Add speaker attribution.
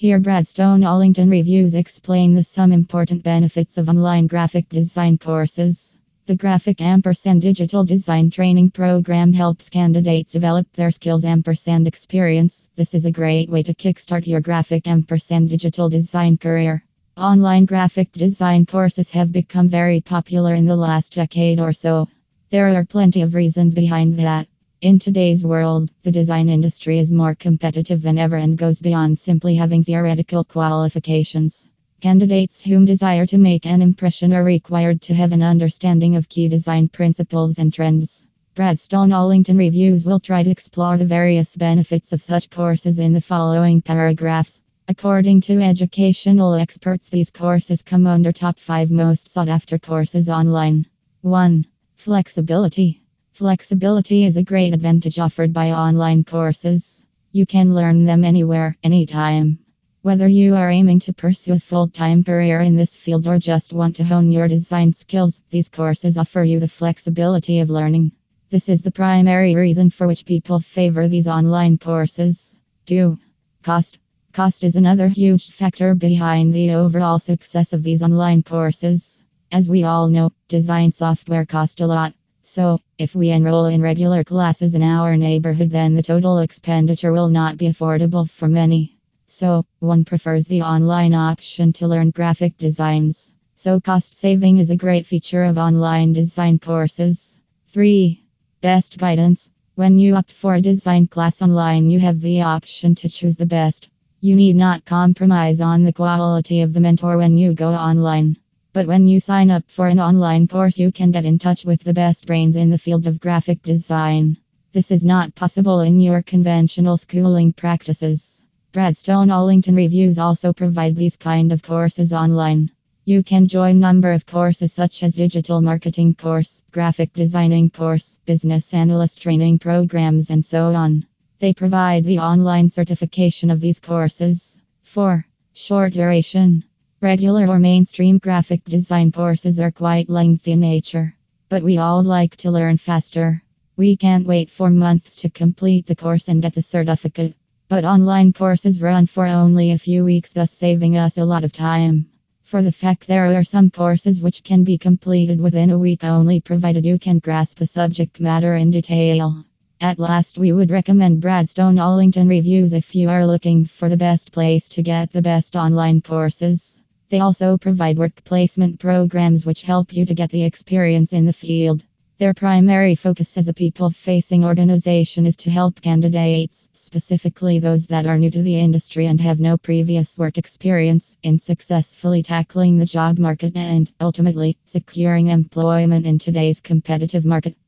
Speaker 1: Here, Bradstone Allington reviews explain the some important benefits of online graphic design courses. The Graphic Ampersand Digital Design Training Program helps candidates develop their skills ampersand experience. This is a great way to kickstart your graphic ampersand digital design career. Online graphic design courses have become very popular in the last decade or so. There are plenty of reasons behind that. In today's world, the design industry is more competitive than ever and goes beyond simply having theoretical qualifications. Candidates whom desire to make an impression are required to have an understanding of key design principles and trends. Bradstone Allington Reviews will try to explore the various benefits of such courses in the following paragraphs. According to educational experts, these courses come under top 5 most sought after courses online. 1. Flexibility. Flexibility is a great advantage offered by online courses. You can learn them anywhere, anytime. Whether you are aiming to pursue a full time career in this field or just want to hone your design skills, these courses offer you the flexibility of learning. This is the primary reason for which people favor these online courses. 2. Cost. Cost is another huge factor behind the overall success of these online courses. As we all know, design software cost a lot. So, if we enroll in regular classes in our neighborhood, then the total expenditure will not be affordable for many. So, one prefers the online option to learn graphic designs. So, cost saving is a great feature of online design courses. 3. Best guidance. When you opt for a design class online, you have the option to choose the best. You need not compromise on the quality of the mentor when you go online. But when you sign up for an online course, you can get in touch with the best brains in the field of graphic design. This is not possible in your conventional schooling practices. Bradstone Allington Reviews also provide these kind of courses online. You can join number of courses such as digital marketing course, graphic designing course, business analyst training programs and so on. They provide the online certification of these courses. 4. Short duration. Regular or mainstream graphic design courses are quite lengthy in nature, but we all like to learn faster. We can't wait for months to complete the course and get the certificate. But online courses run for only a few weeks, thus saving us a lot of time. For the fact there are some courses which can be completed within a week only, provided you can grasp the subject matter in detail. At last, we would recommend Bradstone Allington Reviews if you are looking for the best place to get the best online courses. They also provide work placement programs which help you to get the experience in the field. Their primary focus as a people facing organization is to help candidates, specifically those that are new to the industry and have no previous work experience, in successfully tackling the job market and, ultimately, securing employment in today's competitive market.